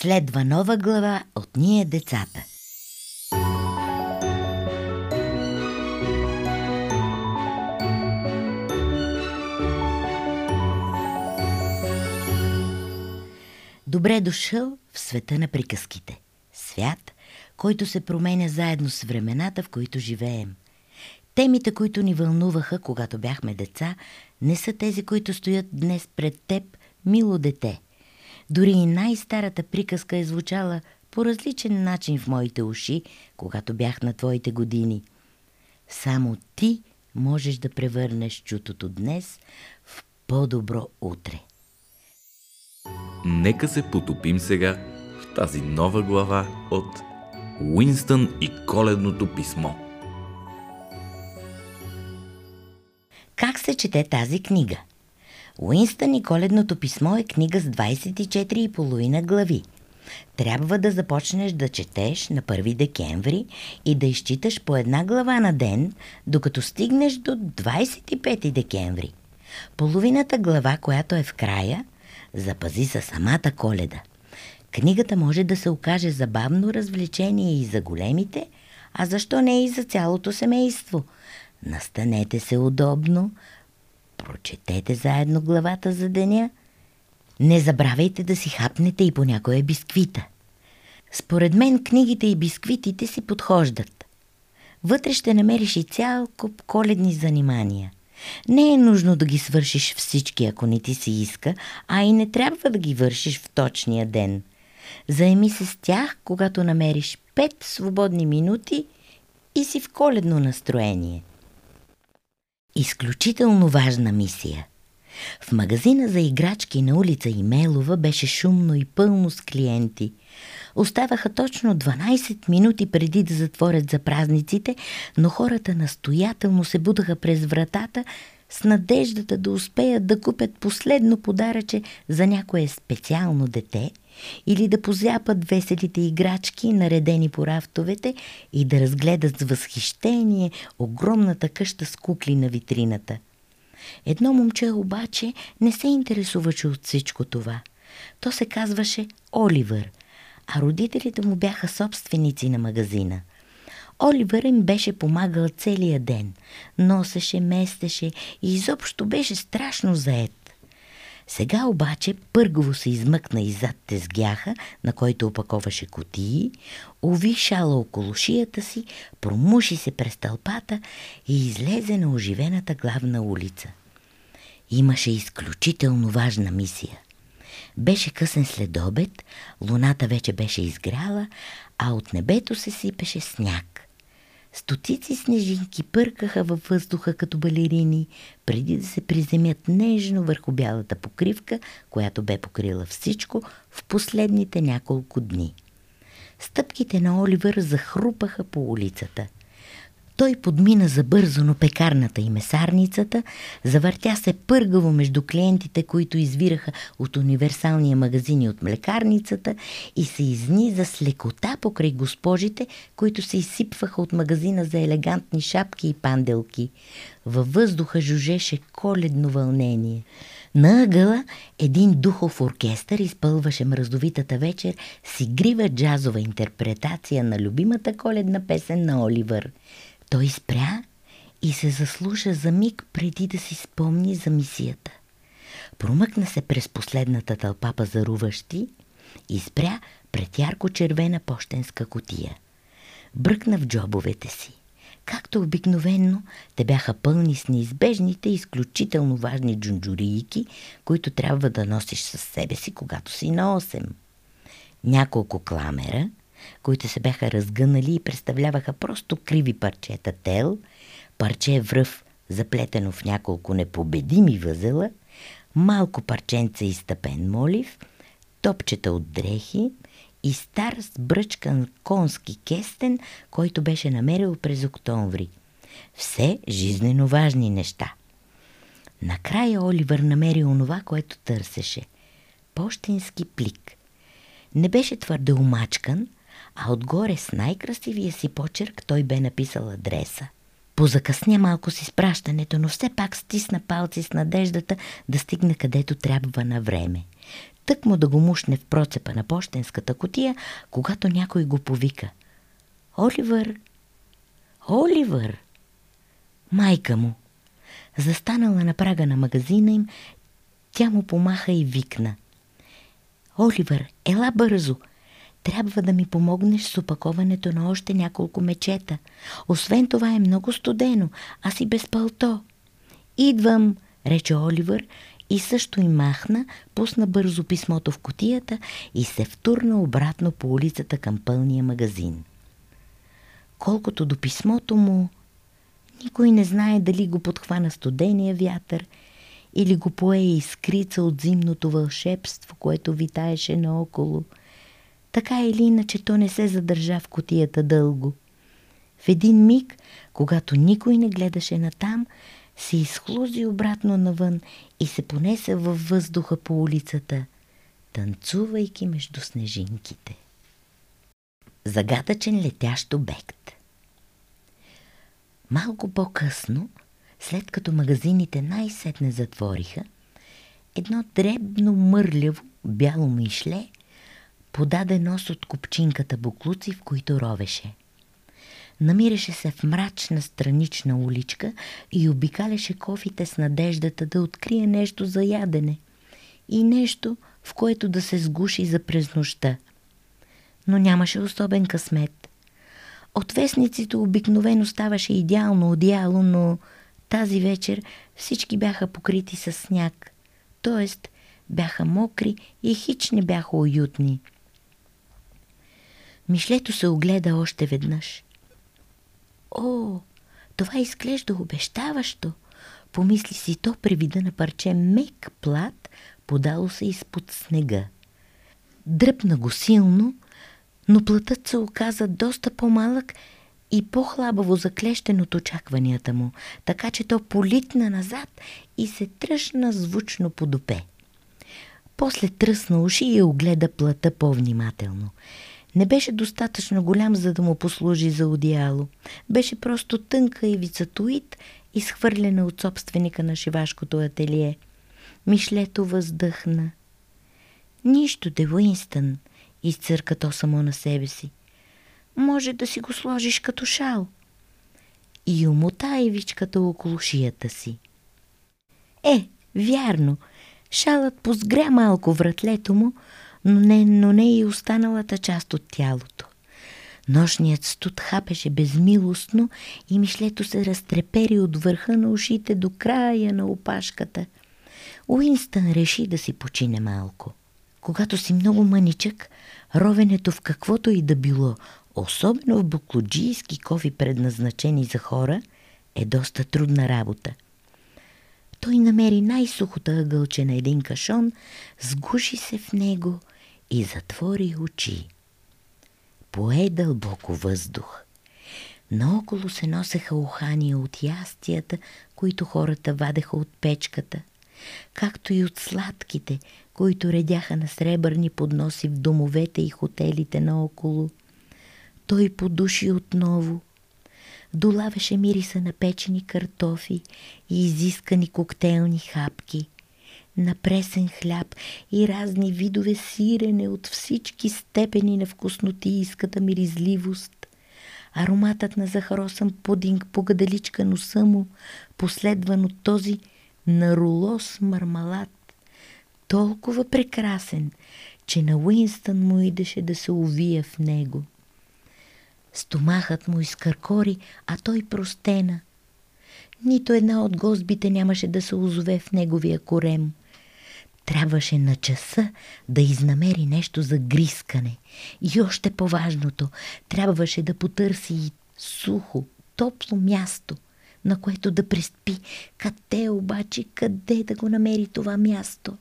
Следва нова глава от Ние децата. Добре дошъл в света на приказките. Свят, който се променя заедно с времената, в които живеем. Темите, които ни вълнуваха, когато бяхме деца, не са тези, които стоят днес пред теб, мило дете. Дори и най-старата приказка е звучала по различен начин в моите уши, когато бях на твоите години. Само ти можеш да превърнеш чутото днес в по-добро утре. Нека се потопим сега в тази нова глава от Уинстън и коледното писмо. Как се чете тази книга? Уинстън и коледното писмо е книга с 24,5 глави. Трябва да започнеш да четеш на 1 декември и да изчиташ по една глава на ден, докато стигнеш до 25 декември. Половината глава, която е в края, запази за самата коледа. Книгата може да се окаже забавно развлечение и за големите, а защо не и за цялото семейство. Настанете се удобно, прочетете заедно главата за деня. Не забравяйте да си хапнете и по някоя бисквита. Според мен книгите и бисквитите си подхождат. Вътре ще намериш и цял куп коледни занимания. Не е нужно да ги свършиш всички, ако не ти се иска, а и не трябва да ги вършиш в точния ден. Заеми се с тях, когато намериш пет свободни минути и си в коледно настроение. Изключително важна мисия. В магазина за играчки на улица Имелова беше шумно и пълно с клиенти. Оставаха точно 12 минути преди да затворят за празниците, но хората настоятелно се будаха през вратата с надеждата да успеят да купят последно подаръче за някое специално дете или да позяпат веселите играчки, наредени по рафтовете и да разгледат с възхищение огромната къща с кукли на витрината. Едно момче обаче не се интересуваше от всичко това. То се казваше Оливър, а родителите му бяха собственици на магазина – Оливър им беше помагал целия ден. Носеше, местеше и изобщо беше страшно заед. Сега обаче пъргово се измъкна иззад тезгяха, на който опаковаше котии, уви шала около шията си, промуши се през тълпата и излезе на оживената главна улица. Имаше изключително важна мисия. Беше късен следобед, луната вече беше изгряла, а от небето се сипеше сняг. Стотици снежинки пъркаха във въздуха като балерини, преди да се приземят нежно върху бялата покривка, която бе покрила всичко в последните няколко дни. Стъпките на Оливър захрупаха по улицата – той подмина забързо на пекарната и месарницата, завъртя се пъргаво между клиентите, които извираха от универсалния магазин и от млекарницата и се изниза с лекота покрай госпожите, които се изсипваха от магазина за елегантни шапки и панделки. Във въздуха жужеше коледно вълнение. На ъгъла един духов оркестър изпълваше мразовитата вечер с игрива джазова интерпретация на любимата коледна песен на Оливър – той спря и се заслуша за миг преди да си спомни за мисията. Промъкна се през последната тълпа пазаруващи и спря пред ярко-червена почтенска котия. Бръкна в джобовете си. Както обикновенно, те бяха пълни с неизбежните изключително важни джунджурийки, които трябва да носиш със себе си, когато си на 8. Няколко кламера, които се бяха разгънали и представляваха просто криви парчета тел, парче връв, заплетено в няколко непобедими възела, малко парченце изтъпен молив, топчета от дрехи и стар сбръчкан конски кестен, който беше намерил през октомври. Все жизнено важни неща. Накрая Оливър намери онова, което търсеше. Пощенски плик. Не беше твърде умачкан, а отгоре с най-красивия си почерк той бе написал адреса. Позакъсня малко с изпращането, но все пак стисна палци с надеждата да стигне където трябва на време. Тък му да го мушне в процепа на почтенската котия, когато някой го повика. Оливър! Оливър! Майка му! Застанала на прага на магазина им, тя му помаха и викна. Оливър, ела бързо! Трябва да ми помогнеш с опаковането на още няколко мечета. Освен това е много студено, а си без пълто. Идвам, рече Оливър и също и махна, пусна бързо писмото в котията и се втурна обратно по улицата към пълния магазин. Колкото до писмото му, никой не знае дали го подхвана студения вятър или го пое искрица от зимното вълшебство, което витаеше наоколо. Така или иначе то не се задържа в котията дълго. В един миг, когато никой не гледаше натам, се изхлузи обратно навън и се понесе във въздуха по улицата, танцувайки между снежинките. Загадъчен летящ обект Малко по-късно, след като магазините най-сетне затвориха, едно дребно мърляво бяло мишле подаде нос от купчинката буклуци, в които ровеше. Намираше се в мрачна странична уличка и обикаляше кофите с надеждата да открие нещо за ядене и нещо, в което да се сгуши за през нощта. Но нямаше особен късмет. От вестниците обикновено ставаше идеално одеяло, но тази вечер всички бяха покрити с сняг, т.е. бяха мокри и хич не бяха уютни. Мишлето се огледа още веднъж. О, това изглежда обещаващо, помисли си то при вида на парче мек плат, подало се изпод снега. Дръпна го силно, но плътът се оказа доста по-малък и по-хлабаво заклещен от очакванията му, така че то политна назад и се тръщна звучно по допе. После тръсна уши и огледа плата по-внимателно. Не беше достатъчно голям, за да му послужи за одеяло. Беше просто тънка и вицатоид, изхвърлена от собственика на шивашкото ателие. Мишлето въздъхна. Нищо, де Уинстън, изцърка то само на себе си. Може да си го сложиш като шал. И умота ивичката около шията си. Е, вярно, шалът позгря малко вратлето му, но не, но не и останалата част от тялото. Нощният студ хапеше безмилостно и мишлето се разтрепери от върха на ушите до края на опашката. Уинстън реши да си почине малко. Когато си много мъничък, ровенето в каквото и да било, особено в буклоджийски кофи предназначени за хора, е доста трудна работа. Той намери най-сухота ъгълче на един кашон, сгуши се в него и затвори очи. Пое дълбоко въздух. Наоколо се носеха ухания от ястията, които хората вадеха от печката, както и от сладките, които редяха на сребърни подноси в домовете и хотелите наоколо. Той подуши отново. Долавеше мириса на печени картофи и изискани коктейлни хапки – на пресен хляб и разни видове сирене от всички степени на вкуснотийската миризливост. Ароматът на захаросан пудинг по гадаличка носа му, последван от този на руло с. Толкова прекрасен, че на Уинстън му идеше да се увия в него. Стомахът му изкъркори, а той простена. Нито една от гозбите нямаше да се озове в неговия корем. Трябваше на часа да изнамери нещо за грискане. И още по-важното, трябваше да потърси и сухо, топло място, на което да преспи. Къде обаче, къде да го намери това място?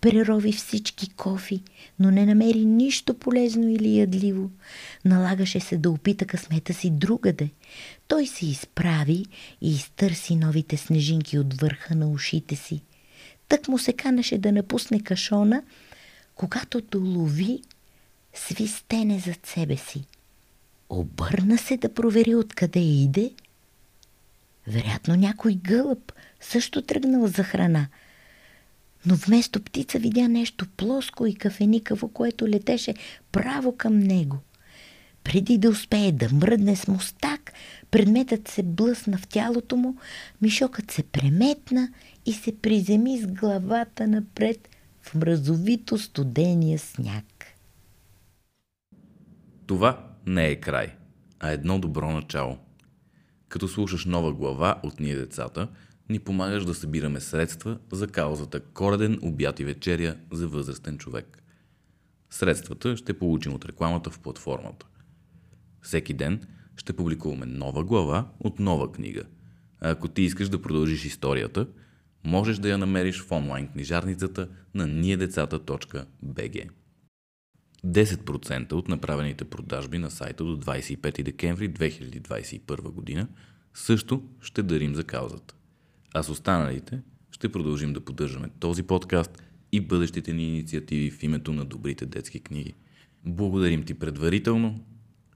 Прерови всички кофи, но не намери нищо полезно или ядливо. Налагаше се да опита късмета си другаде. Той се изправи и изтърси новите снежинки от върха на ушите си – Тък му се канеше да напусне кашона, когато долови свистене зад себе си. Обърна се да провери откъде иде. Вероятно някой гълъб също тръгнал за храна. но вместо птица видя нещо плоско и кафеникаво, което летеше право към него. Преди да успее да мръдне с мустак, предметът се блъсна в тялото му, мишокът се преметна и се приземи с главата напред в мразовито студения сняг. Това не е край, а едно добро начало. Като слушаш нова глава от Ние децата, ни помагаш да събираме средства за каузата Кореден обяд и вечеря за възрастен човек. Средствата ще получим от рекламата в платформата. Всеки ден ще публикуваме нова глава от нова книга. А ако ти искаш да продължиш историята, можеш да я намериш в онлайн книжарницата на niedecata.bg. 10% от направените продажби на сайта до 25 декември 2021 година също ще дарим за каузата. А с останалите ще продължим да поддържаме този подкаст и бъдещите ни инициативи в името на добрите детски книги. Благодарим ти предварително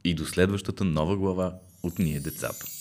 и до следващата нова глава от Ние децата.